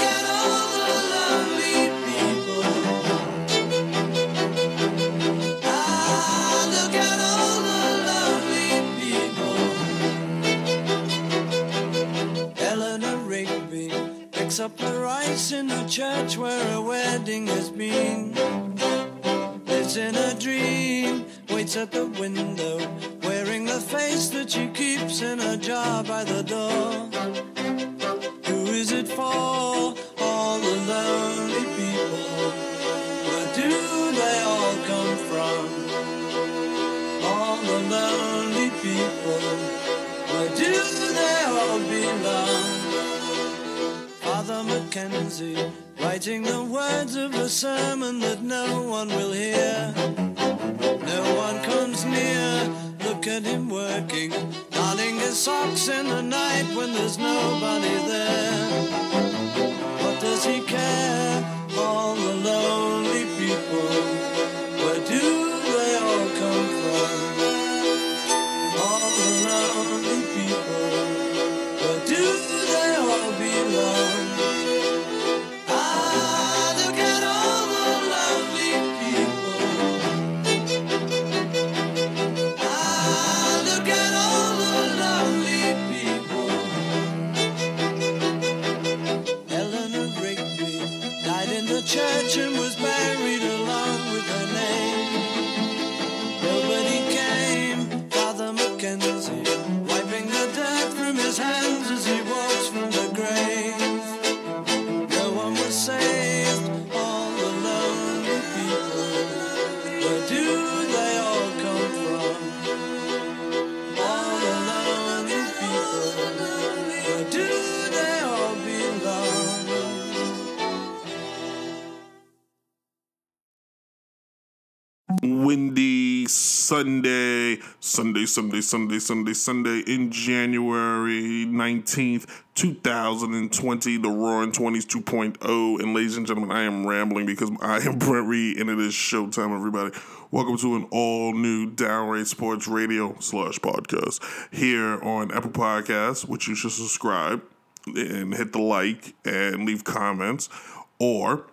at all the lovely people. Ah, look at all the lovely people. Eleanor Rigby picks up her eyes in a church where a wedding has been. Lives in a dream, waits at the window, Sunday, Sunday, Sunday, Sunday, in January 19th, 2020, the Roaring 20s 2.0. And ladies and gentlemen, I am rambling because I am Brent Reed and it is showtime, everybody. Welcome to an all new Downright Sports Radio slash podcast here on Apple Podcasts, which you should subscribe and hit the like and leave comments or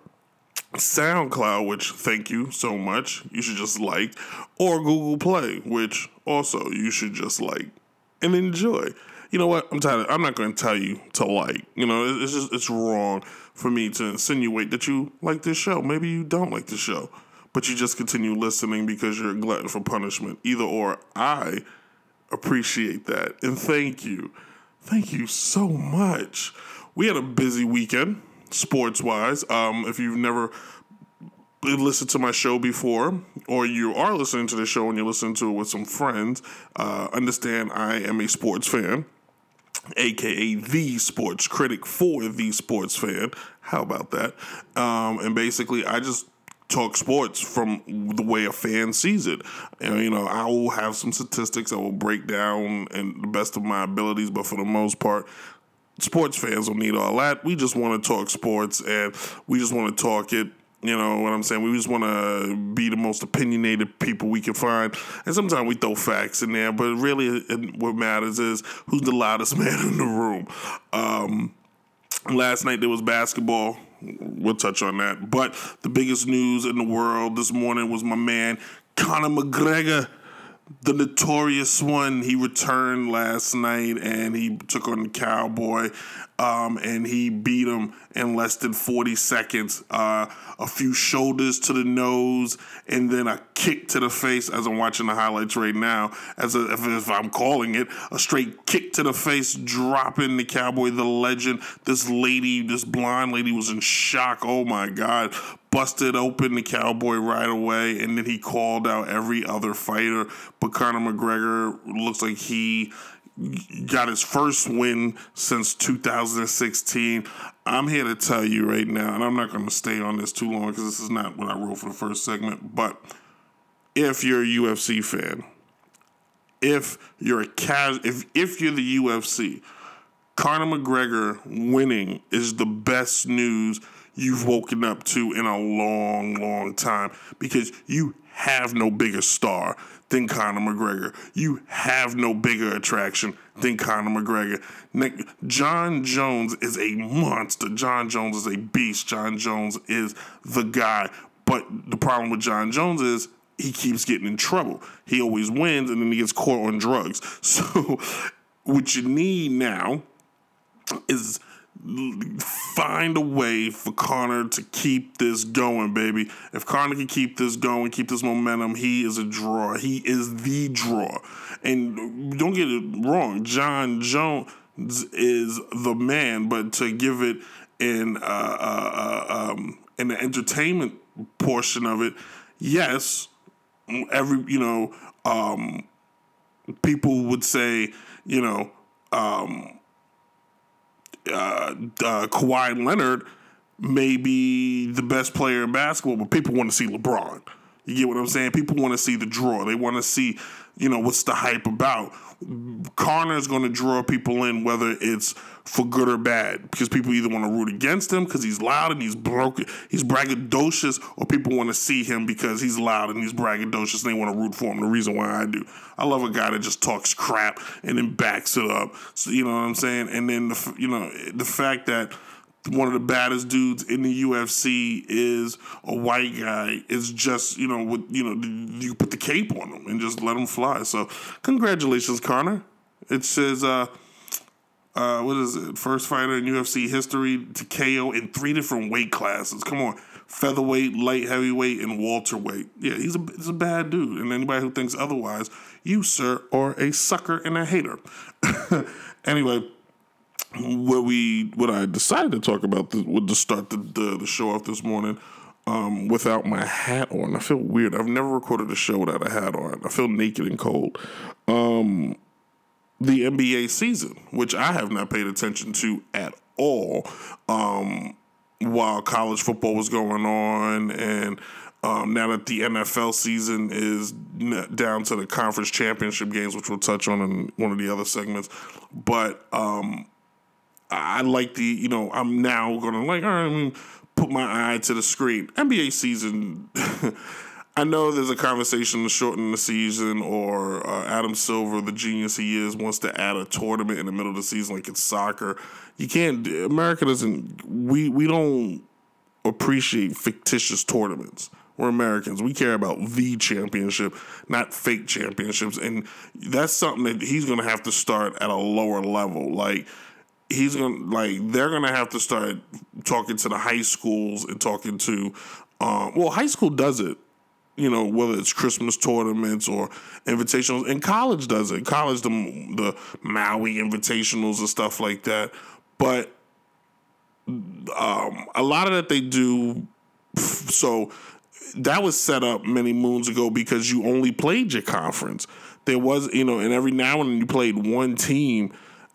SoundCloud, which thank you so much. You should just like, or Google Play, which also you should just like and enjoy. You know what? I'm tired. Of, I'm not going to tell you to like. You know, it's just it's wrong for me to insinuate that you like this show. Maybe you don't like the show, but you just continue listening because you're a glutton for punishment. Either or, I appreciate that and thank you, thank you so much. We had a busy weekend sports wise. Um, if you've never listened to my show before, or you are listening to the show and you're listening to it with some friends, uh, understand I am a sports fan, aka the sports critic for the sports fan. How about that? Um, and basically, I just talk sports from the way a fan sees it. And, you know, I will have some statistics I will break down and the best of my abilities, but for the most part, sports fans don't need all that. We just want to talk sports and we just want to talk it. You know what I'm saying? We just want to be the most opinionated people we can find. And sometimes we throw facts in there, but really what matters is who's the loudest man in the room. Um, last night there was basketball. We'll touch on that. But the biggest news in the world this morning was my man, Conor McGregor the notorious one, he returned last night and he took on the Cowboy, um, and he beat him in less than forty seconds. Uh, a few shoulders to the nose, and then a kick to the face. As I'm watching the highlights right now, as a, if I'm calling it a straight kick to the face, dropping the Cowboy, the legend. This lady, this blonde lady, was in shock. Oh my God! Busted open the cowboy right away, and then he called out every other fighter. But Conor McGregor looks like he got his first win since 2016. I'm here to tell you right now, and I'm not going to stay on this too long because this is not what I wrote for the first segment. But if you're a UFC fan, if you're a cas- if if you're the UFC, Conor McGregor winning is the best news you've woken up to in a long, long time because you have no bigger star than Conor McGregor. You have no bigger attraction than Conor McGregor. Nick, Jon Jones is a monster. Jon Jones is a beast. Jon Jones is the guy. But the problem with Jon Jones is he keeps getting in trouble. He always wins and then he gets caught on drugs. So what you need now is find a way for Conor to keep this going, baby. If Conor can keep this going, keep this momentum, he is a draw. He is the draw. And don't get it wrong, Jon Jones is the man, but to give it in uh, uh, uh, um, in the entertainment portion of it, yes, every you know, um, people would say, you know, um, uh, uh, Kawhi Leonard may be the best player in basketball, but people want to see LeBron. You get what I'm saying? People want to see the draw. They want to see, you know, what's the hype about. Conor is going to draw people in, whether it's for good or bad, because people either want to root against him because he's loud and he's broken, he's braggadocious, or people want to see him because he's loud and he's braggadocious and they want to root for him. The reason why I do, I love a guy that just talks crap and then backs it up. So you know what I'm saying? And then the you know the fact that one of the baddest dudes in the UFC is a white guy. It's just you know with you know you put the cape on him and just let him fly. So congratulations, Conor. It says uh, uh, what is it? First fighter in UFC history to KO in three different weight classes. Come on, featherweight, light heavyweight, and welterweight. Yeah, he's a he's a bad dude. And anybody who thinks otherwise, you sir are a sucker and a hater. anyway what we what I decided to talk about this, to start the, the, the show off this morning um, without my hat on. I feel weird. I've never recorded a show without a hat on. I feel naked and cold. Um, the NBA season, which I have not paid attention to at all, um, while college football was going on and. Um, now that the NFL season is down to the conference championship games, which we'll touch on in one of the other segments, but um, I like the, you know, I'm now going to like, all right, I mean, put my eye to the screen. NBA season, I know there's a conversation to shorten the season, or uh, Adam Silver, the genius he is, wants to add a tournament in the middle of the season like it's soccer. You can't, America doesn't, we, we don't appreciate fictitious tournaments. We're Americans. We care about the championship, not fake championships. And that's something that he's going to have to start at a lower level. Like, he's gonna like they're gonna have to start talking to the high schools and talking to um, well high school does it you know whether it's christmas tournaments or invitationals and college does it college the, the maui invitationals and stuff like that but um, a lot of that they do so that was set up many moons ago because you only played your conference there was you know and every now and then you played one team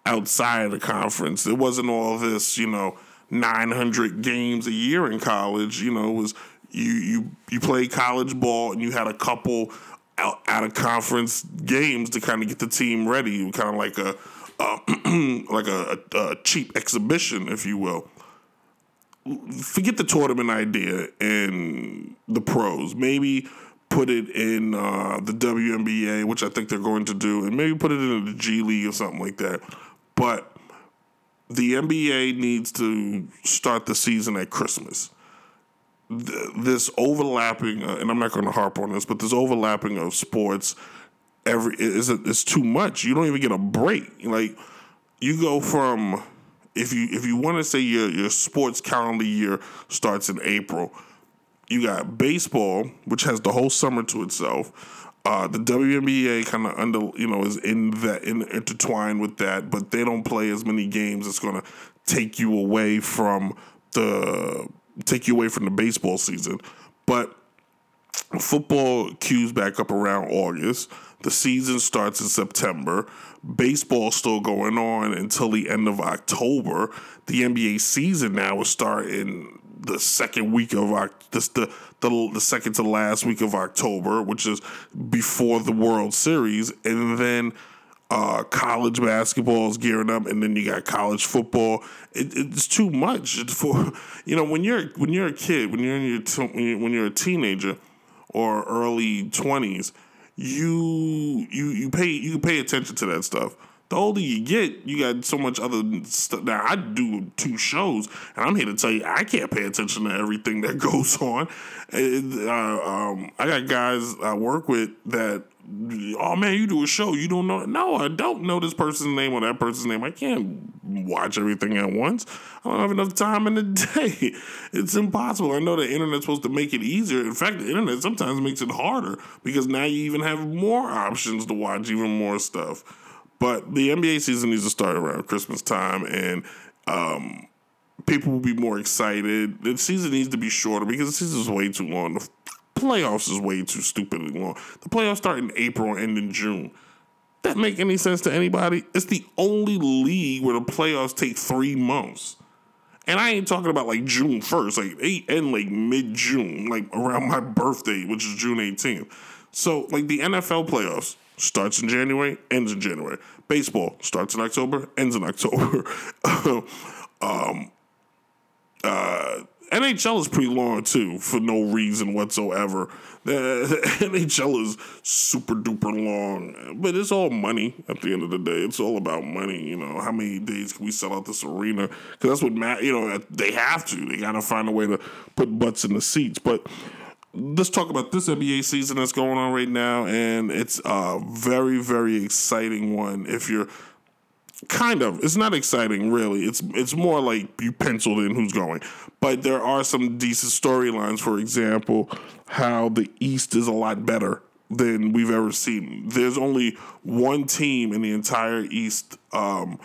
outside of the conference. It wasn't all this, you know, 900 games a year in college. You know, it was you you you played college ball and you had a couple out, out of conference games to kind of get the team ready. Kind of like a like a, a cheap exhibition, if you will. Forget the tournament idea and the pros. Maybe put it in uh, the WNBA, which I think they're going to do, and maybe put it in the G League or something like that. But the NBA needs to start the season at Christmas. This overlapping, uh, and I'm not going to harp on this, but this overlapping of sports every is it's too much. You don't even get a break. Like you go from if you if you want to say your your sports calendar year starts in April, you got baseball, which has the whole summer to itself. Uh, the WNBA kind of under you know is in that in, intertwined with that, but they don't play as many games. It's going to take you away from the take you away from the baseball season. But football cues back up around August. The season starts in September. Baseball's still going on until the end of October. The NBA season now will start in the second week of this the, the the second to last week of October, which is before the World Series, and then uh, college basketball is gearing up, and then you got college football. It, it's too much for you know when you're when you're a kid, when you're in your t- when you're a teenager or early twenties you you you pay you pay attention to that stuff. The older you get, you got so much other stuff. Now I do two shows, and I'm here to tell you I can't pay attention to everything that goes on. And, uh, um, I got guys I work with that oh man, you do a show, you don't know. No, I don't know this person's name or that person's name. I can't watch everything at once. I don't have enough time in the day. It's impossible. I know the internet's supposed to make it easier. In fact, the internet sometimes makes it harder because now you even have more options to watch even more stuff. But the NBA season needs to start around Christmas time and um, people will be more excited. The season needs to be shorter because the season is way too long. The playoffs is way too stupidly long. The playoffs start in April and end in June. That make any sense to anybody? It's the only league where the playoffs take three months. And I ain't talking about like June 1st, like they end like mid June, like around my birthday, which is June 18th. So, like the NFL playoffs starts in January, ends in January. Baseball starts in October, ends in October. um, uh, NHL is pretty long too, for no reason whatsoever. The, NHL is super duper long, but it's all money at the end of the day. It's all about money. You know, how many days can we sell out this arena? Because that's what Matt. You know, they have to. They got to find a way to put butts in the seats. But let's talk about this NBA season that's going on right now, and it's a very very exciting one. If you're kind of. It's not exciting really. It's it's more like you penciled in who's going. But there are some decent storylines for example how the east is a lot better than we've ever seen. There's only one team in the entire east um,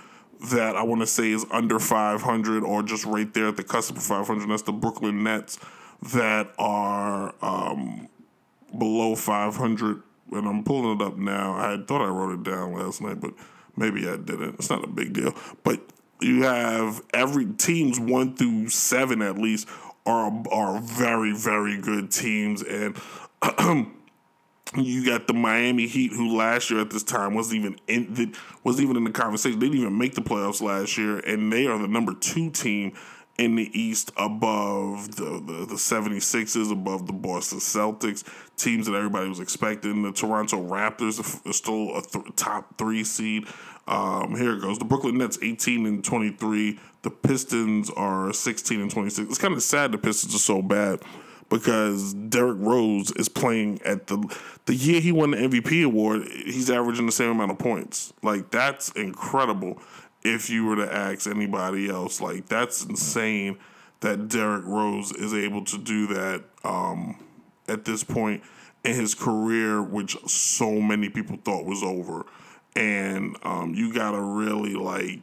that i want to say is under 500 or just right there at the cusp of 500 that's the brooklyn nets that are um, below 500 and i'm pulling it up now. I thought i wrote it down last night but Maybe I didn't. It's not a big deal. But you have every teams one through seven at least are are very very good teams, and you got the Miami Heat, who last year at this time wasn't even in wasn't even in the conversation. They didn't even make the playoffs last year, and they are the number two team in the East above the, the, the 76ers, above the Boston Celtics, teams that everybody was expecting. The Toronto Raptors are still a th- top three seed. Um, here it goes. The Brooklyn Nets 18 and 23. The Pistons are 16 and 26. It's kind of sad the Pistons are so bad because Derrick Rose is playing at the the year he won the MVP award, he's averaging the same amount of points. Like that's incredible if you were to ask anybody else. Like that's insane that Derrick Rose is able to do that um, at this point in his career, which so many people thought was over. And um, you gotta really like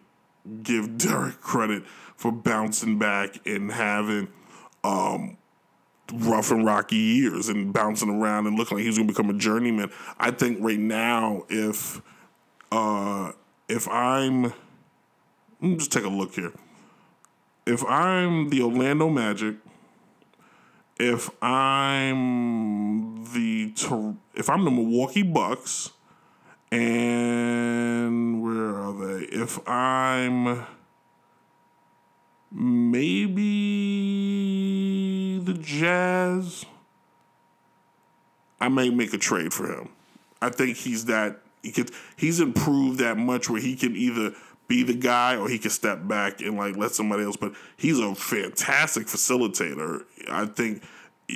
give Derrick credit for bouncing back and having um, rough and rocky years and bouncing around and looking like he's gonna become a journeyman. I think right now, if uh, if I'm just take a look here. If I'm the Orlando Magic, if I'm the if I'm the Milwaukee Bucks, and where are they? If I'm maybe the Jazz, I may make a trade for him. I think he's that he gets he's improved that much where he can either be the guy or he can step back and like let somebody else. But he's a fantastic facilitator. I think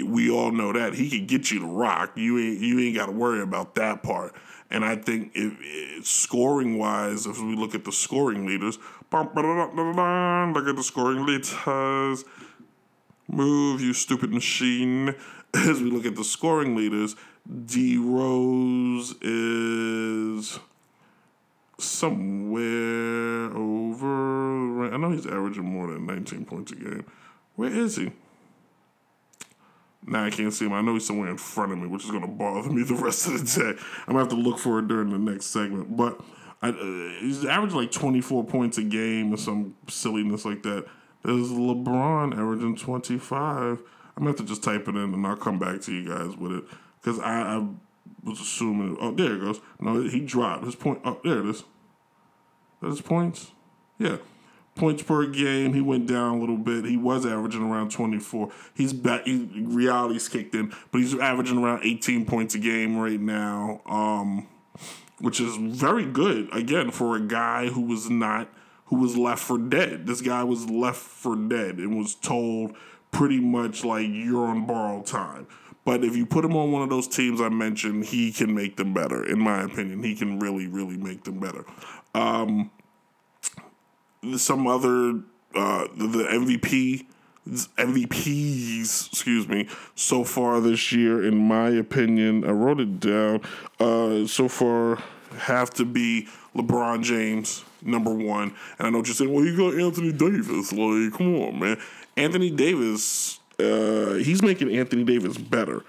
we all know that he can get you to rock. You ain't you ain't got to worry about that part. And I think if, eh, if scoring wise, if we look at the scoring leaders, look at the scoring leaders. Move, you stupid machine. As we look at the scoring leaders, D Rose is somewhere over. I know he's averaging more than 19 points a game. Where is he? Now I can't see him. I know he's somewhere in front of me, which is going to bother me the rest of the day. I'm going to have to look for it during the next segment. But I, uh, he's averaging like 24 points a game or some silliness like that. There's LeBron averaging 25. I'm going to have to just type it in and I'll come back to you guys with it. Because I, I was assuming. Oh, there it goes. No, he dropped his point. Oh, there it is. That's points. Yeah, Points per game, he went down a little bit. He was averaging around 24. He's back. He, reality's kicked in, but he's averaging around 18 points a game right now, um, which is very good again for a guy who was not who was left for dead. This guy was left for dead and was told pretty much like you're on borrowed time. But if you put him on one of those teams I mentioned, he can make them better. In my opinion, he can really, really make them better. Um, some other uh, the MVP MVPs, excuse me, so far this year, in my opinion, I wrote it down. Uh, so far, have to be LeBron James, number one. And I know you're saying, well, you got Anthony Davis. Like, come on, man. Anthony Davis, uh, he's making Anthony Davis better.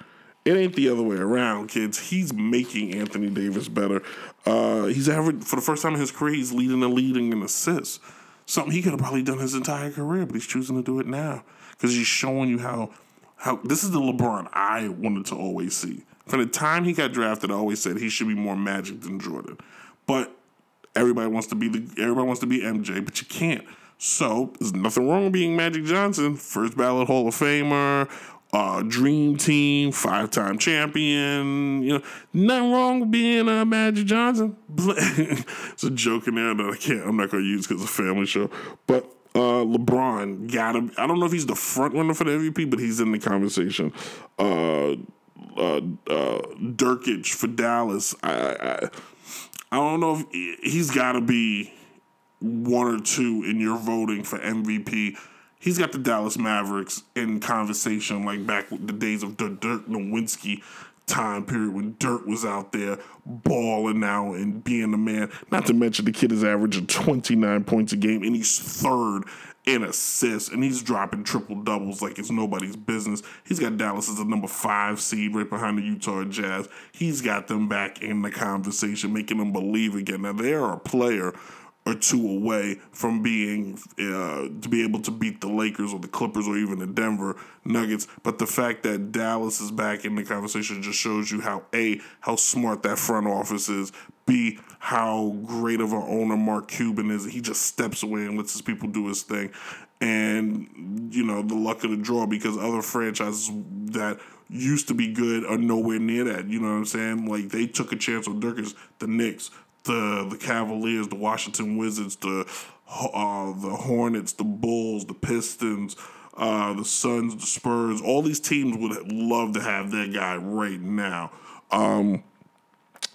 It ain't the other way around, kids. He's making Anthony Davis better. Uh, he's for the first time in his career. He's leading the leading in assists. Something he could have probably done his entire career, but he's choosing to do it now because he's showing you how how this is the LeBron I wanted to always see. From the time he got drafted, I always said he should be more Magic than Jordan. But everybody wants to be the everybody wants to be MJ, but you can't. So there's nothing wrong with being Magic Johnson, first ballot Hall of Famer, uh, dream team, five time champion. You know, nothing wrong with being uh, Magic Johnson. it's a joke in there that I can't. I'm not going to use because it's a family show. But uh, LeBron gotta. I don't know if he's the front runner for the MVP, but he's in the conversation. Uh, uh, uh, for Dallas. I, I I don't know if he's got to be one or two in your voting for MVP he's got the Dallas Mavericks in conversation like back the days of the Dirk Nowitzki time period when Dirk was out there balling out and being the man. Not to mention the kid is averaging 29 points a game and he's third in assists and he's dropping triple doubles like it's nobody's business. He's got Dallas as a number five seed right behind the Utah Jazz. He's got them back in the conversation, making them believe again. Now they're a player or two away from being uh, to be able to beat the Lakers or the Clippers or even the Denver Nuggets. But the fact that Dallas is back in the conversation just shows you how a how smart that front office is. B how great of an owner Mark Cuban is. He just steps away and lets his people do his thing. And you know the luck of the draw because other franchises that used to be good are nowhere near that. You know what I'm saying? Like they took a chance on Dirkers, the Knicks, the the Cavaliers, the Washington Wizards, the uh, the Hornets, the Bulls, the Pistons, uh, the Suns, the Spurs. All these teams would love to have that guy right now. Um,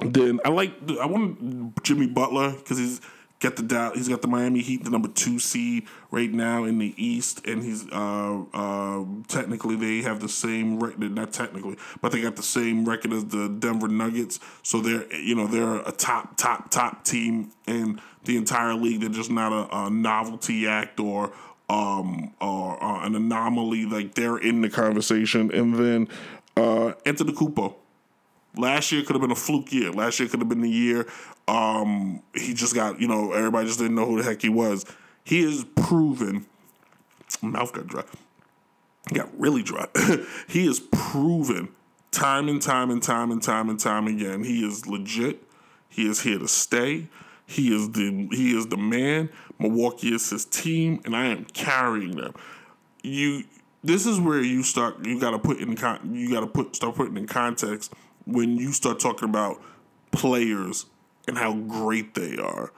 then I like I want Jimmy Butler because he's Get the He's got the Miami Heat, the number two seed right now in the East, and he's uh, uh, technically they have the same record. Not technically, but they got the same record as the Denver Nuggets. So they're you know they're a top top top team in the entire league. They're just not a, a novelty act or um, or uh, an anomaly. Like they're in the conversation, and then uh, Antetokounmpo. Last year could have been a fluke year. Last year could have been the year um, he just got, you know, everybody just didn't know who the heck he was. He is proven, mouth got dry. Got really dry. he is proven time and time and time and time and time again. He is legit. He is here to stay. He is the he is the man. Milwaukee is his team, and I am carrying them. You this is where you start you gotta put in con you gotta put start putting in context when you start talking about players and how great they are.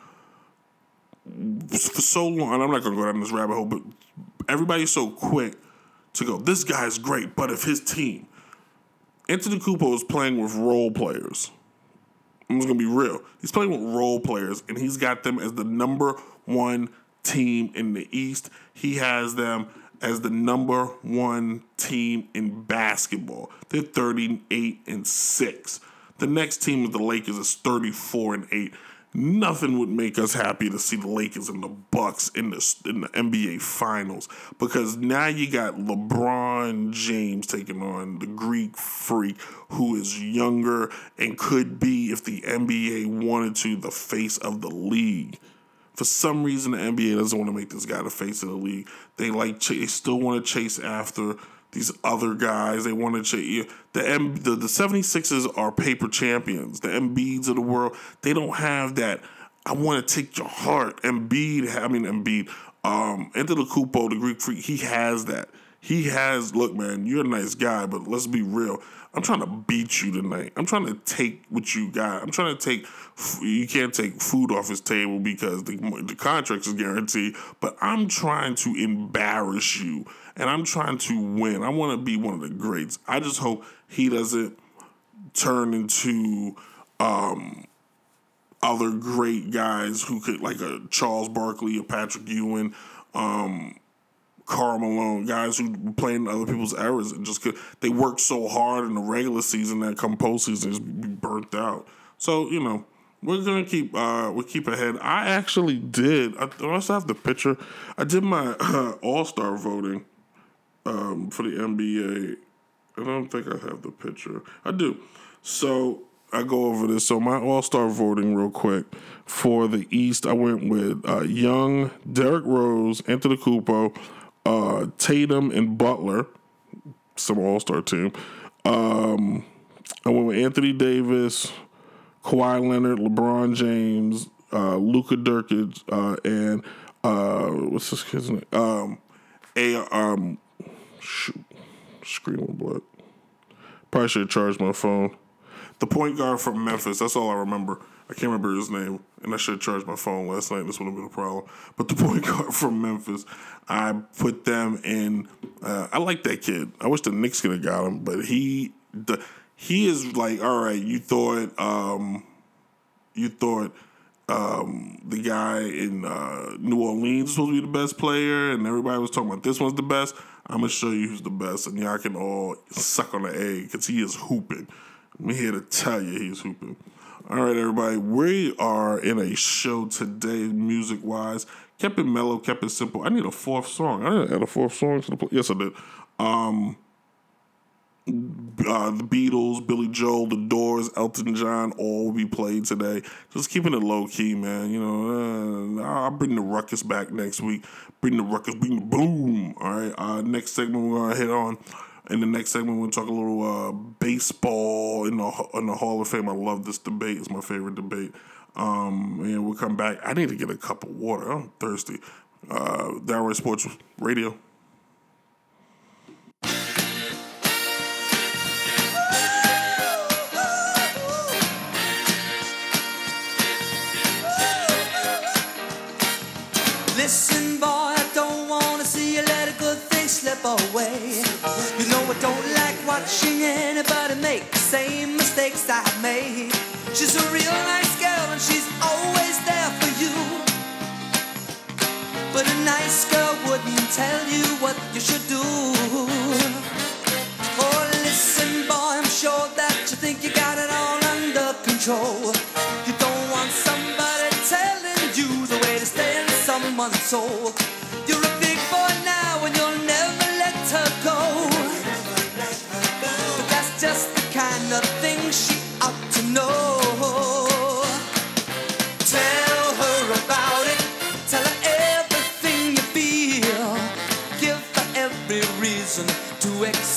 For so long, I'm not gonna go down this rabbit hole, but everybody's so quick to go, this guy's great, but if his team, Antetokounmpo is playing with role players. I'm just gonna be real. He's playing with role players, and he's got them as the number one team in the East. He has them as the number one team in basketball. They're 38 and 6. The next team is the Lakers is 34 and 8. Nothing would make us happy to see the Lakers and the Bucks in the in the NBA Finals because now you got LeBron James taking on the Greek Freak, who is younger and could be, if the NBA wanted to, the face of the league. For some reason, the NBA doesn't want to make this guy the face of the league. They like they still want to chase after these other guys. They want to. The, M, the the 76ers are paper champions. The Embiids of the world, they don't have that. I want to take your heart. Embiid, I mean Embiid, Um, Antetokounmpo, the Greek freak, he has that. He has. Look, man, you're a nice guy, but let's be real. I'm trying to beat you tonight. I'm trying to take what you got. I'm trying to take. You can't take food off his table because the the contract is guaranteed. But I'm trying to embarrass you, and I'm trying to win. I want to be one of the greats. I just hope he doesn't turn into um, other great guys who could, like a Charles Barkley, a Patrick Ewing. Um, Karl Malone, guys who play in other people's eras and just could, they work so hard in the regular season that come postseason just be burnt out. So you know we're gonna keep uh we keep ahead. I actually did. I, I also have the picture. I did my uh, All Star voting um, for the NBA. I don't think I have the picture. I do. So I go over this. So my All Star voting, real quick, for the East, I went with uh, Young, Derrick Rose, Antetokounmpo, uh, Tatum, and Butler. Some All Star team. Um, I went with Anthony Davis, Kawhi Leonard, LeBron James, uh, Luka Doncic, uh, and uh, what's this kid's name? Um, a um, shoot, screaming blood. Probably should have charged my phone. The point guard from Memphis. That's all I remember. I can't remember his name, and I should have charged my phone last night. This would have been a problem. But the point guard from Memphis, I put them in. Uh, I like that kid. I wish the Knicks could have got him, but he, the he is like, all right. You thought, um, you thought um, the guy in uh, New Orleans was supposed to be the best player, and everybody was talking about this one's the best. I'm gonna show you who's the best, and y'all can all suck on the egg because he is hooping. I'm here to tell you he's hooping. All right, everybody, we are in a show today, music wise. Kept it mellow, kept it simple. I need a fourth song. I didn't add a fourth song to the play. Yes, I did. Um, uh, the Beatles, Billy Joel, The Doors, Elton John, all will be played today. Just keeping it low key, man. You know, uh, I'll bring the ruckus back next week. Bring the ruckus, bring the boom. All right. Uh, next segment we're gonna hit on. In the next segment, gonna talk a little uh, baseball in the in the Hall of Fame. I love this debate; it's my favorite debate. Um, and we'll come back. I need to get a cup of water. I'm thirsty. Uh, Downright Sports Radio. Watching anybody make the same mistakes I made. She's a real nice girl and she's always there for you. But a nice girl wouldn't tell you what you should do. Oh, listen, boy, I'm sure that you think you got it all under control. You don't want somebody telling you the way to stay in someone's soul.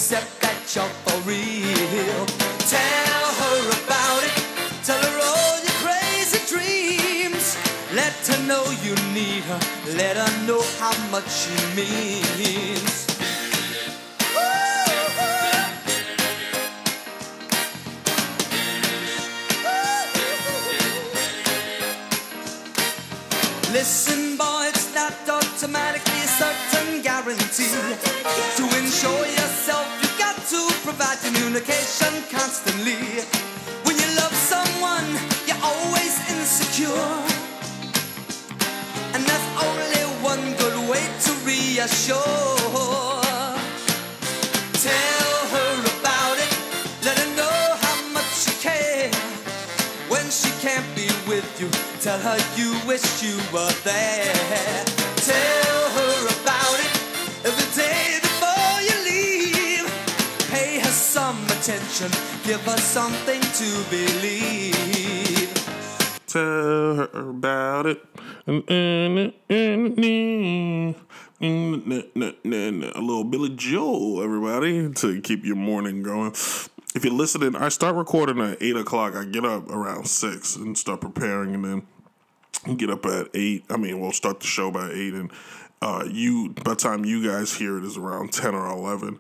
Accept that you're for real. Tell her about it. Tell her all your crazy dreams. Let her know you need her. Let her know how much she means. Listen, boy, it's not automatically a certain guarantee. To ensure communication constantly. When you love someone, you're always insecure. And that's only one good way to reassure. Tell her about it, let her know how much you care. When she can't be with you, tell her you wish you were there. Tell her about it every day attention, give her something to believe. Tell her about it. And a little Billy Joel, everybody, to keep your morning going. If you're listening, I start recording at 8 o'clock. I get up around 6 and start preparing, and then get up at 8. I mean, we'll start the show by 8 and uh, you by the time you guys hear it is around ten or eleven.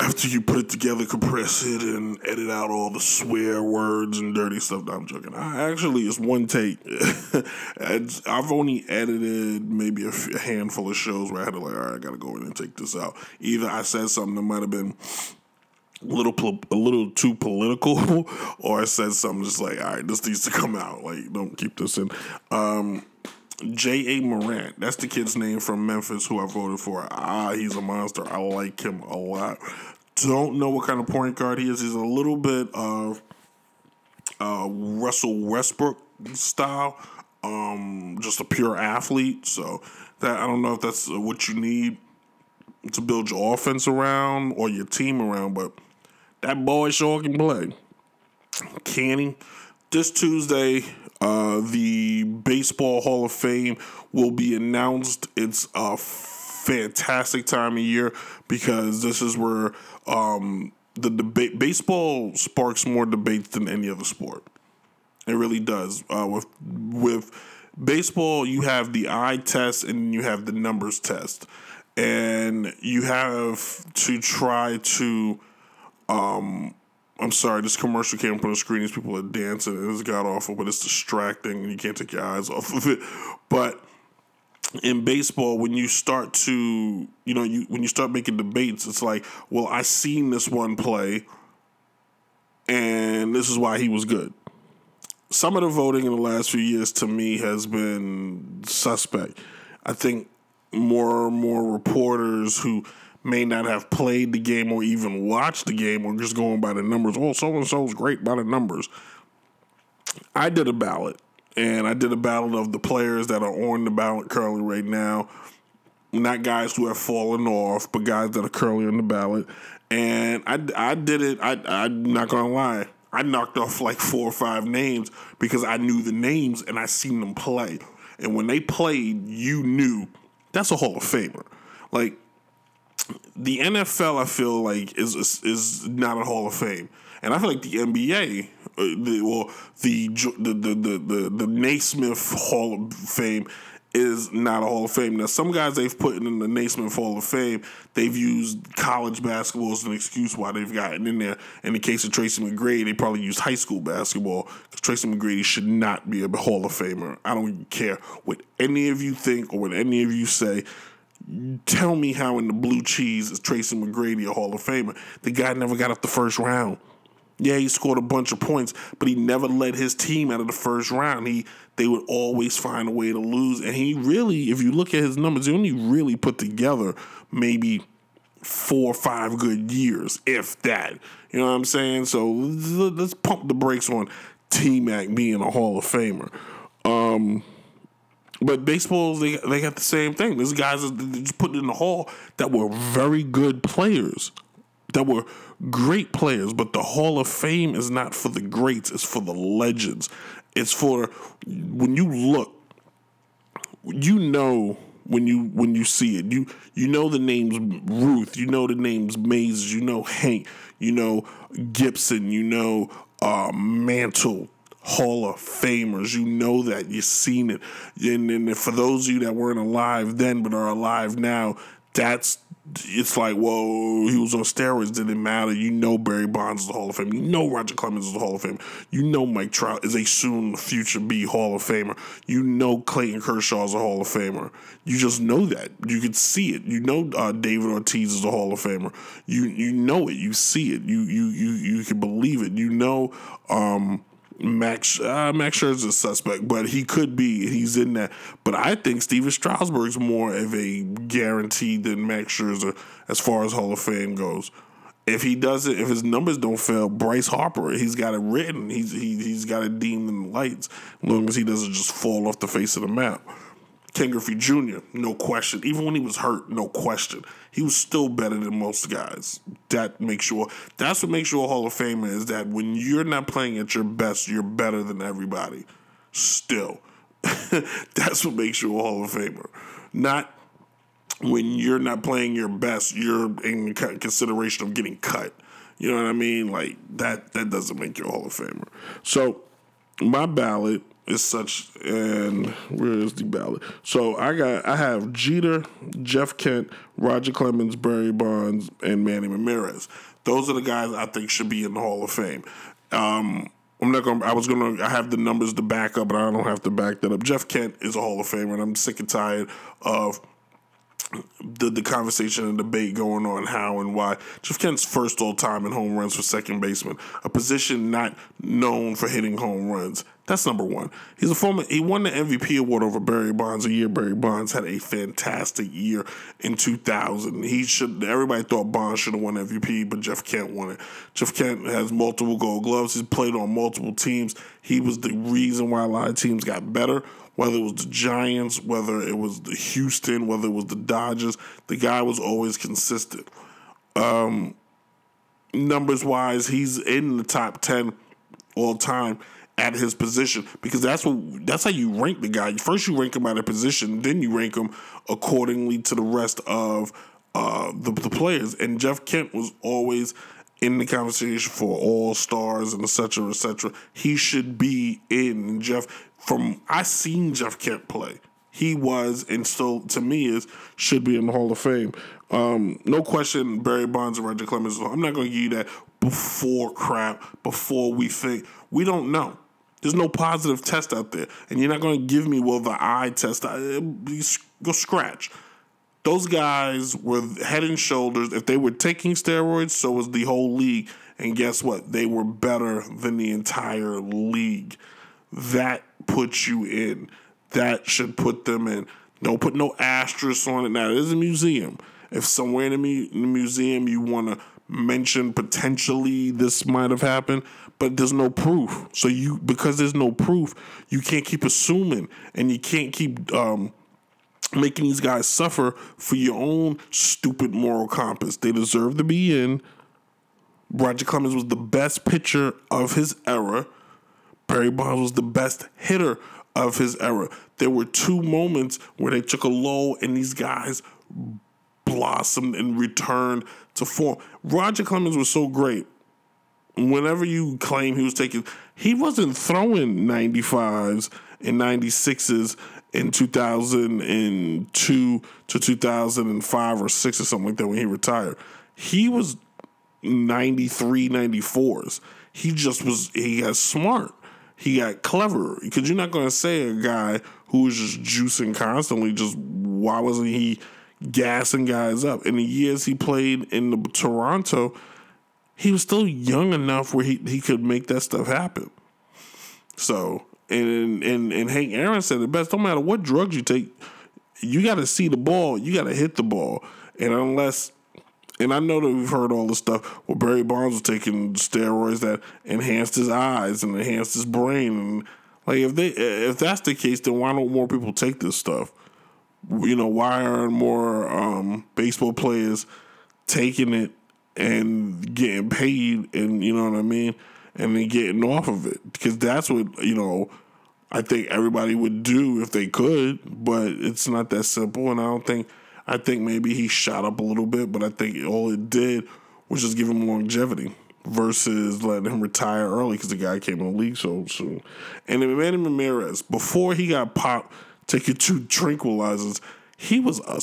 After you put it together, compress it, and edit out all the swear words and dirty stuff. No, I'm joking. I actually, it's one take. I've only edited maybe a handful of shows where I had to like, all right, I gotta go in and take this out. Either I said something that might have been a little a little too political, or I said something just like, all right, this needs to come out. Like, don't keep this in. Um, Ja Morant, that's the kid's name from Memphis who I voted for. Ah, he's a monster. I like him a lot. Don't know what kind of point guard he is. He's a little bit of uh, Russell Westbrook style, um, just a pure athlete. So that I don't know if that's what you need to build your offense around or your team around, but that boy sure can play. Can he? This Tuesday, uh, the Baseball Hall of Fame will be announced. It's a fantastic time of year because this is where um, the debate baseball sparks more debates than any other sport. It really does. Uh, with with baseball, you have the eye test and you have the numbers test, and you have to try to. Um, I'm sorry, this commercial came up on the screen. These people are dancing. and It's got awful, but it's distracting, and you can't take your eyes off of it. But in baseball, when you start to, you know, you when you start making debates, it's like, well, I seen this one play, and this is why he was good. Some of the voting in the last few years, to me, has been suspect. I think more and more reporters who may not have played the game or even watched the game or just going by the numbers. Oh, so and so's great by the numbers. I did a ballot, and I did a ballot of the players that are on the ballot currently right now. Not guys who have fallen off, but guys that are currently on the ballot. And I, I did it. I, I'm not gonna lie. I knocked off like four or five names because I knew the names and I seen them play. And when they played, you knew that's a Hall of Famer. Like the NFL, I feel like is is, not a Hall of Fame, and I feel like the NBA, uh, the, well, the the the the the, the Naismith Hall of Fame is not a Hall of Fame. Now, some guys they've put in the Naismith Hall of Fame, they've used college basketball as an excuse why they've gotten in there. In the case of Tracy McGrady, they probably used high school basketball because Tracy McGrady should not be a Hall of Famer. I don't care what any of you think or what any of you say. Tell me how in the blue cheese is Tracy McGrady a Hall of Famer? The guy never got up the first round. Yeah, he scored a bunch of points, but he never led his team out of the first round. He they would always find a way to lose, and he really, if you look at his numbers, he only really put together maybe four or five good years, if that. You know what I'm saying? So let's pump the brakes on T Mac being a Hall of Famer. Um, but baseball, they they got the same thing. These guys are just put in the hall that were very good players, that were great players. But the Hall of Fame is not for the greats; it's for the legends. It's for when you look, you know when you when you see it. You you know the names Ruth, you know the names Mays, you know Hank, you know Gibson, you know uh, Mantle, Hall of Famers. You know that. You've seen it. And, and for those of you that weren't alive then but are alive now, that's it's like, whoa, he was on steroids, didn't matter. You know Barry Bonds is the Hall of Fame. You know Roger Clemens is the Hall of Fame. You know Mike Trout is a soon future B Hall of Famer. You know Clayton Kershaw is a Hall of Famer. You just know that. You can see it. You know uh, David Ortiz is a Hall of Famer. You you know it. You see it. You you you you can believe it. You know um, Max uh, Max Scherzer's a suspect, but he could be. He's in that. But I think Stephen Strasburg's more of a guarantee than Max Scherzer as far as Hall of Fame goes. If he doesn't, if his numbers don't fail, Bryce Harper, he's got it written. He's he, he's got it deemed in the lights. As long as he doesn't just fall off the face of the map. Ken Griffey Jr., no question. Even when he was hurt, no question. He was still better than most guys. That makes you that's what makes you a Hall of Famer is that when you're not playing at your best, you're better than everybody. Still. that's what makes you a Hall of Famer. Not when you're not playing your best, you're in consideration of getting cut. You know what I mean? Like that that doesn't make you a Hall of Famer. So my ballot is such and where is the ballot? So I got I have Jeter, Jeff Kent, Roger Clemens, Barry Bonds, and Manny Ramirez. Those are the guys I think should be in the Hall of Fame. Um, I'm not gonna. I was gonna. I have the numbers to back up, but I don't have to back that up. Jeff Kent is a Hall of Famer, and I'm sick and tired of the the conversation and debate going on how and why. Jeff Kent's first all time in home runs for second baseman, a position not known for hitting home runs. That's number one. He's a former. He won the MVP award over Barry Bonds a year. Barry Bonds had a fantastic year in 2000. He should. Everybody thought Bonds should have won MVP, but Jeff Kent won it. Jeff Kent has multiple Gold Gloves. He's played on multiple teams. He was the reason why a lot of teams got better whether it was the Giants, whether it was the Houston, whether it was the Dodgers, the guy was always consistent. Um, numbers wise, he's in the top ten all time at his position because that's what that's how you rank the guy. First, you rank him at a position, then you rank him accordingly to the rest of uh, the, the players. And Jeff Kent was always in the conversation for all stars and etc. etc. He should be in. Jeff from I seen Jeff Kent play. He was and still to me is should be in the Hall of Fame. Um, no question, Barry Bonds and Roger Clemens. I'm not going to give you that before crap, before we think. We don't know. There's no positive test out there, and you're not going to give me well the eye test. Go scratch. Those guys were head and shoulders. If they were taking steroids, so was the whole league. And guess what? They were better than the entire league. That puts you in. That should put them in. Don't put no asterisk on it. Now, it is a museum. If somewhere in the, mu- in the museum you want to mention potentially this might have happened, but there's no proof. So you because there's no proof, you can't keep assuming, and you can't keep um, making these guys suffer for your own stupid moral compass. They deserve to be in. Roger Clemens was the best pitcher of his era. Barry Bonds was the best hitter of his era. There were two moments where they took a low and these guys blossomed and returned to form. Roger Clemens was so great. Whenever you claim he was taking, he wasn't throwing 95s and 96s in 2002 to 2005 or 6 or something like that when he retired. He was 93, 94s. He just was, he got smart. He got clever. Because you're not going to say a guy who was just juicing constantly, just why wasn't he gassing guys up? In the years he played in the Toronto, he was still young enough where he, he could make that stuff happen. So and and and Hank Aaron said the best. Don't matter what drugs you take, you got to see the ball. You got to hit the ball. And unless, and I know that we've heard all the stuff where Barry Bonds was taking steroids that enhanced his eyes and enhanced his brain. And like if they if that's the case, then why don't more people take this stuff? You know, why aren't more um, baseball players taking it and getting paid? And you know what I mean? and then getting off of it because that's what you know I think everybody would do if they could, but it's not that simple. And I don't think I think maybe he shot up a little bit, but I think all it did was just give him longevity versus letting him retire early because the guy came in the league so soon. And then Manny Ramirez, before he got popped, taking two tranquilizers, he was a,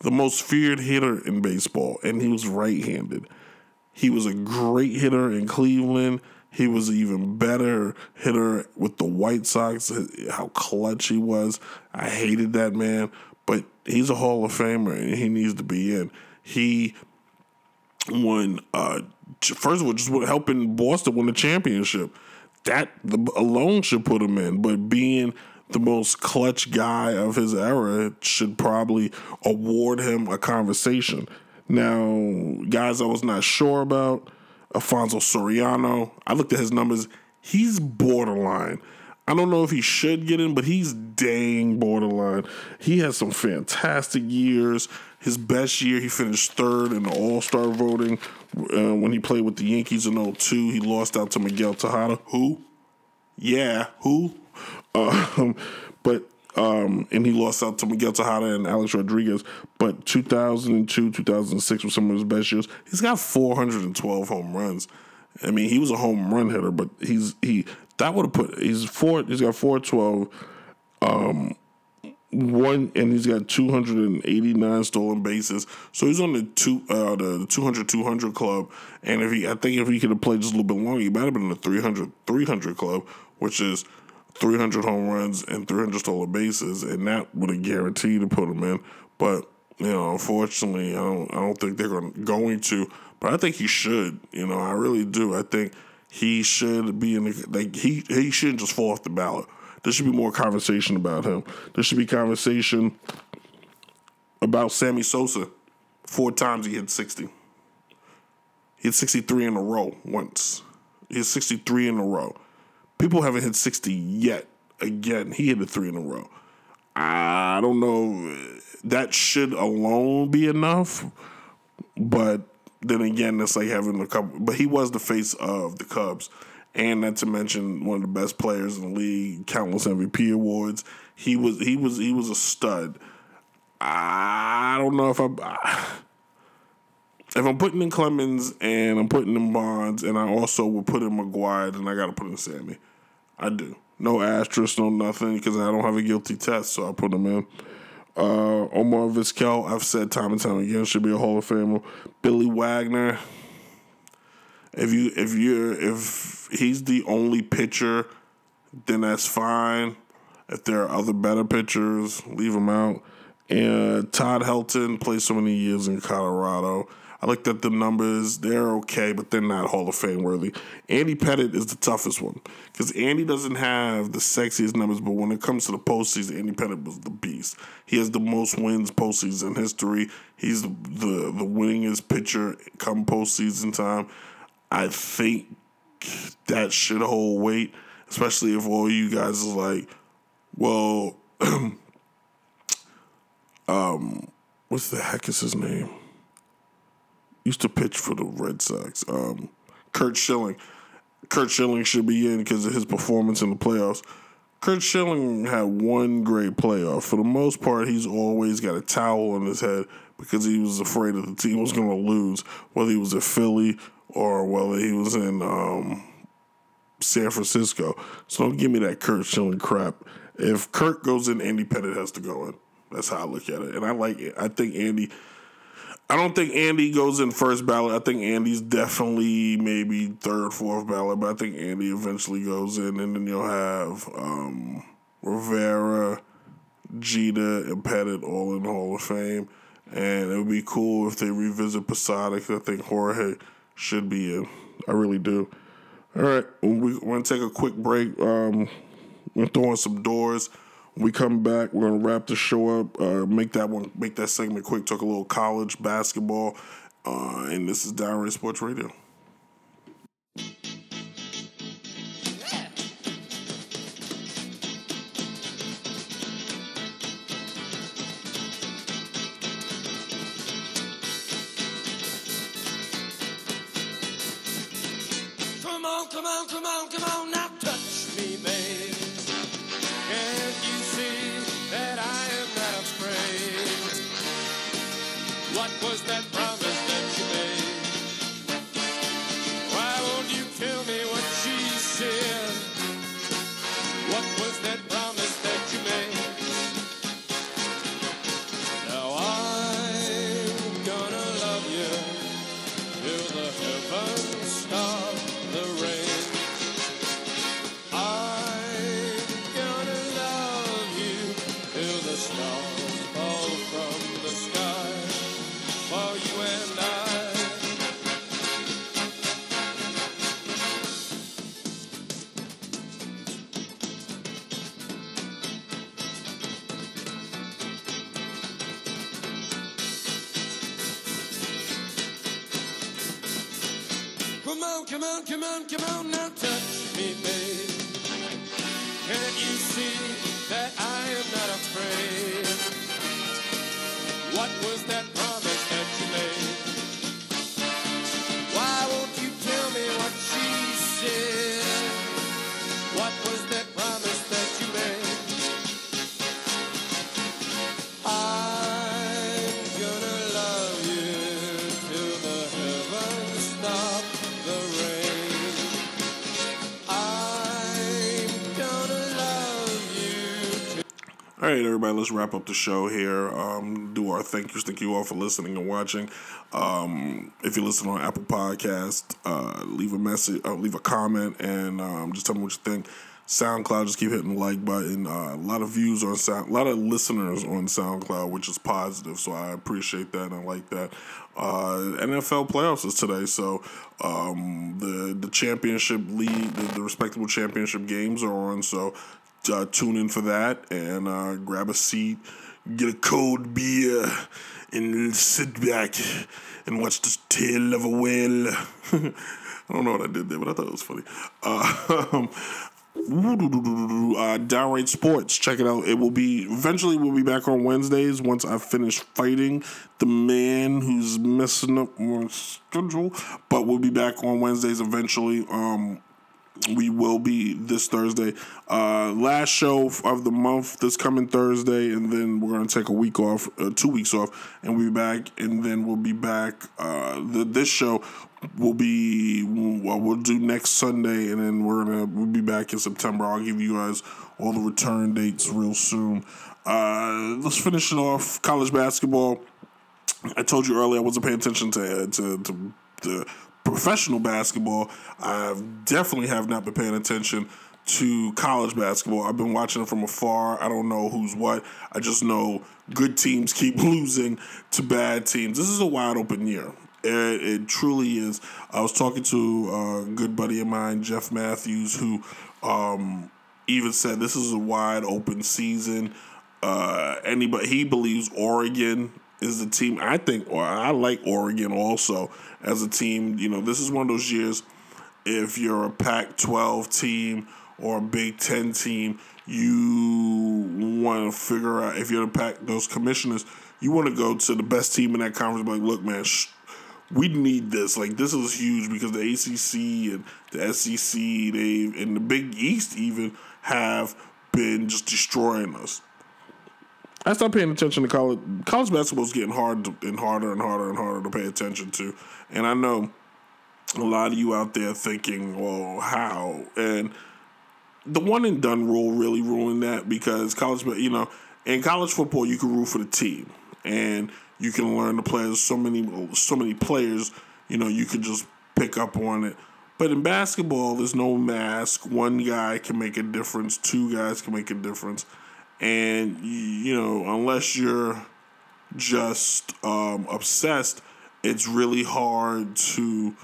the most feared hitter in baseball, and he was right-handed. He was a great hitter in Cleveland. He was an even better hitter with the White Sox. How clutch he was. I hated that man, but he's a Hall of Famer and he needs to be in. He won. Uh, first of all, just helping Boston win the championship. That alone should put him in. But being the most clutch guy of his era should probably award him a conversation. Now, guys I was not sure about, Alfonso Soriano, I looked at his numbers. He's borderline. I don't know if he should get in, but he's dang borderline. He has some fantastic years. His best year, he finished third in the All Star voting uh, when he played with the Yankees in 02. He lost out to Miguel Tejada. Who? Yeah, who? Um, but um, and he lost out to Miguel Tejada and Alex Rodriguez. But 2002, 2006 were some of his best years. He's got 412 home runs. I mean, he was a home run hitter, but he's he that would have put he's four. He's got four twelve. Um, one and he's got 289 stolen bases. So he's on the two uh the 200 200 club and if he I think if he could have played just a little bit longer, he might have been in the 300 300 club, which is 300 home runs and 300 stolen bases and that would have guaranteed to put him in. But you know, unfortunately, I don't I don't think they're going to, but I think he should, you know, I really do. I think he should be in the like he he shouldn't just fall off the ballot. There should be more conversation about him. There should be conversation about Sammy Sosa. Four times he hit 60. He hit 63 in a row once. He hit 63 in a row. People haven't hit 60 yet. Again, he hit a three in a row. I don't know. That should alone be enough. But then again, it's like having a couple. But he was the face of the Cubs and not to mention one of the best players in the league, countless MVP awards. He was he was he was a stud. I don't know if I if I'm putting in Clemens and I'm putting in Bonds and I also would put in McGwire, then I got to put in Sammy. I do. No asterisk, no nothing, because I don't have a guilty test, so I put him in. Uh, Omar Vizquel, I've said time and time again, should be a Hall of Famer. Billy Wagner, if you if you're if he's the only pitcher, then that's fine. If there are other better pitchers, leave him out. And Todd Helton played so many years in Colorado. I looked at the numbers; they're okay, but they're not Hall of Fame worthy. Andy Pettitte is the toughest one because Andy doesn't have the sexiest numbers, but when it comes to the postseason, Andy Pettitte was the beast. He has the most wins postseason history. He's the the, the winningest pitcher come postseason time. I think that should hold weight, especially if all you guys are like, well, um, what's the heck is his name? Used to pitch for the Red Sox. Um, Curt Schilling. Curt Schilling should be in because of his performance in the playoffs. Curt Schilling had one great playoff. For the most part, he's always got a towel on his head because he was afraid that the team was going to lose, whether he was at Philly or whether he was in um, San Francisco. So don't give me that Curt Schilling crap. If Curt goes in, Andy Pettitte has to go in. That's how I look at it. And I like it. I think Andy. I don't think Andy goes in first ballot. I think Andy's definitely maybe third, fourth ballot, but I think Andy eventually goes in, and then you'll have um, Rivera, Jeter, and Pettitte all in the Hall of Fame. And it would be cool if they revisit Posada because I think Jorge should be in. I really do. All right, we're going to take a quick break. Um, we're throwing some doors. We come back, we're gonna wrap the show up. Uh, make that one, make that segment quick. Talk a little college basketball, uh, and this is Downright Sports Radio. Come on, come on, come on, right, everybody, let's wrap up the show here. Um, do our thank yous. Thank you all for listening and watching. Um, if you listen on Apple Podcast, uh, leave a message, uh, leave a comment, and um, just tell me what you think. SoundCloud, just keep hitting the like button. Uh, a lot of views on Sound, a lot of listeners on SoundCloud, which is positive. So I appreciate that and I like that. Uh, NFL playoffs is today, so um, the the championship league, the, the respectable championship games are on. So uh, tune in for that and uh, grab a seat, get a cold beer, and sit back and watch the tail of a whale. I don't know what I did there, but I thought it was funny. Uh, uh, Downright Sports. Check it out. It will be eventually. We'll be back on Wednesdays once I finish fighting the man who's messing up my schedule. But we'll be back on Wednesdays eventually. Um, we will be this Thursday. Uh, last show of the month this coming Thursday, and then we're gonna take a week off, uh, two weeks off, and we'll be back, and then we'll be back. Uh, the, this show will be what we'll do next Sunday, and then we're gonna we'll be back in September. I'll give you guys all the return dates real soon. Uh, let's finish it off. College basketball. I told you earlier I wasn't paying attention to to, to the professional basketball. I definitely have not been paying attention to college basketball. I've been watching it from afar. I don't know who's what. I just know good teams keep losing to bad teams. This is a wide open year. It, it truly is. I was talking to a good buddy of mine, Jeff Matthews, who um, even said this is a wide open season. Uh, anybody he believes Oregon is the team. I think, or I like Oregon also as a team. You know, this is one of those years. If you're a Pac-12 team or a Big Ten team, you want to figure out if you're the Pac those commissioners. You want to go to the best team in that conference. Like, look, man, sh- we need this. Like this is huge because the ACC and the SEC, they and the Big East even have been just destroying us. I stopped paying attention to college. College basketball is getting hard and harder and harder and harder to pay attention to, and I know a lot of you out there thinking, "Well, how?" And the one and done rule really ruined that because college, you know, in college football, you can root for the team, and you can learn the players. So many, so many players. You know, you can just pick up on it. But in basketball, there's no mask. One guy can make a difference. Two guys can make a difference. And you know, unless you're just um, obsessed, it's really hard to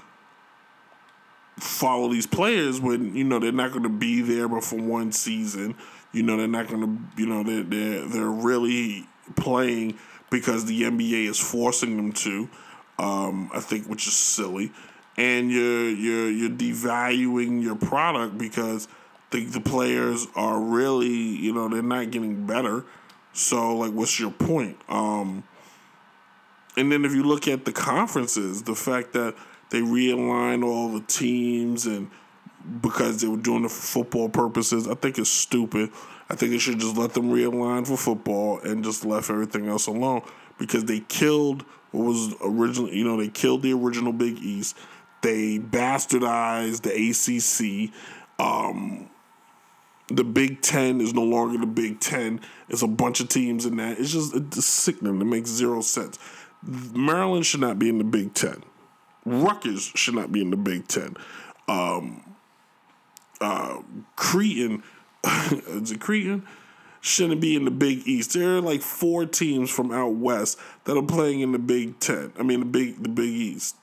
follow these players when you know they're not going to be there but for one season. You know they're not going to. You know they're they're they're really playing because the NBA is forcing them to. Um, I think, which is silly, and you're you're you're devaluing your product because the the players are really you know they're not getting better. So like, what's your point? Um, and then if you look at the conferences, the fact that they realign all the teams and because they were doing it for football purposes, I think it's stupid. I think they should just let them realign for football and just left everything else alone because they killed what was originally, you know, they killed the original Big East. They bastardized the ACC. Um, the Big Ten is no longer the Big Ten. It's a bunch of teams in that. It's just it's sickening. It makes zero sense. Maryland should not be in the Big Ten. Rutgers should not be in the Big Ten. Um, uh, Creighton is it Creighton? Shouldn't be in the Big East. There are like four teams from out west that are playing in the Big Ten. I mean the big the Big East.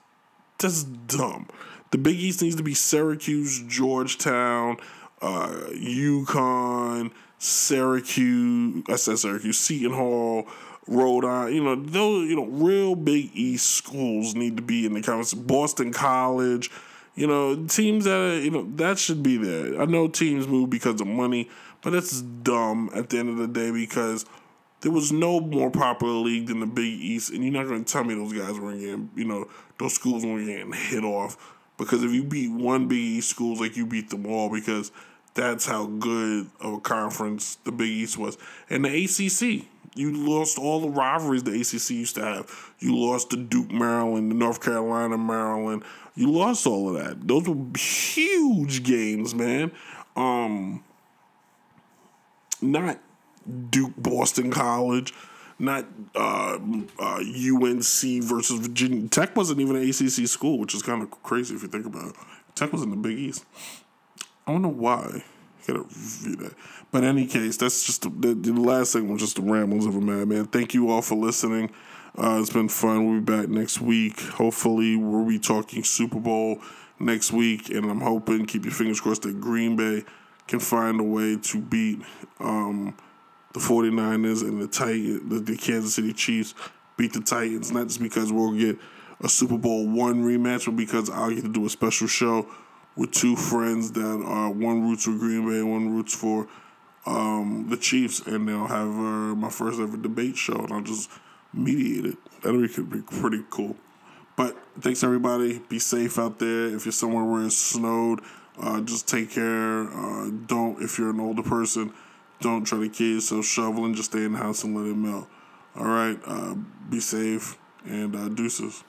That's dumb. The Big East needs to be Syracuse, Georgetown, uh, UConn, Syracuse. I said Syracuse, Seton Hall, Rhode Island. You know those. You know real Big East schools need to be in the conference. Boston College. You know, teams that you know that should be there. I know teams move because of money, but that's dumb at the end of the day because there was no more popular league than the Big East, and you're not going to tell me those guys weren't getting, you know, those schools weren't getting hit off because if you beat one Big East schools, like you beat them all because that's how good of a conference the Big East was, and the ACC. You lost all the rivalries the ACC used to have. You lost to Duke, Maryland, the North Carolina, Maryland. You lost all of that. Those were huge games, man. Um, not Duke Boston College, not uh, uh, UNC versus Virginia Tech wasn't even an ACC school, which is kind of crazy if you think about it. Tech was in the Big East. I don't know why. Gotta review that. But in any case, that's just the, the, last thing was just the rambles of a madman. Thank you all for listening. Uh, it's been fun. We'll be back next week. Hopefully, we'll be talking Super Bowl next week, and I'm hoping, keep your fingers crossed, that Green Bay can find a way to beat um, the 49ers and the Titan, the, the Kansas City Chiefs, beat the Titans, not just because we'll get a Super Bowl one rematch, but because I'll get to do a special show with two friends that are one roots for Green Bay and one roots for um, the Chiefs, and they'll have uh, my first ever debate show, and I'll just mediate it. That'll be, could be pretty cool. But thanks everybody. Be safe out there. If you're somewhere where it's snowed, uh, just take care. Uh, don't if you're an older person, don't try to kill yourself shoveling. Just stay in the house and let it melt. All right. Uh, be safe and uh, deuces.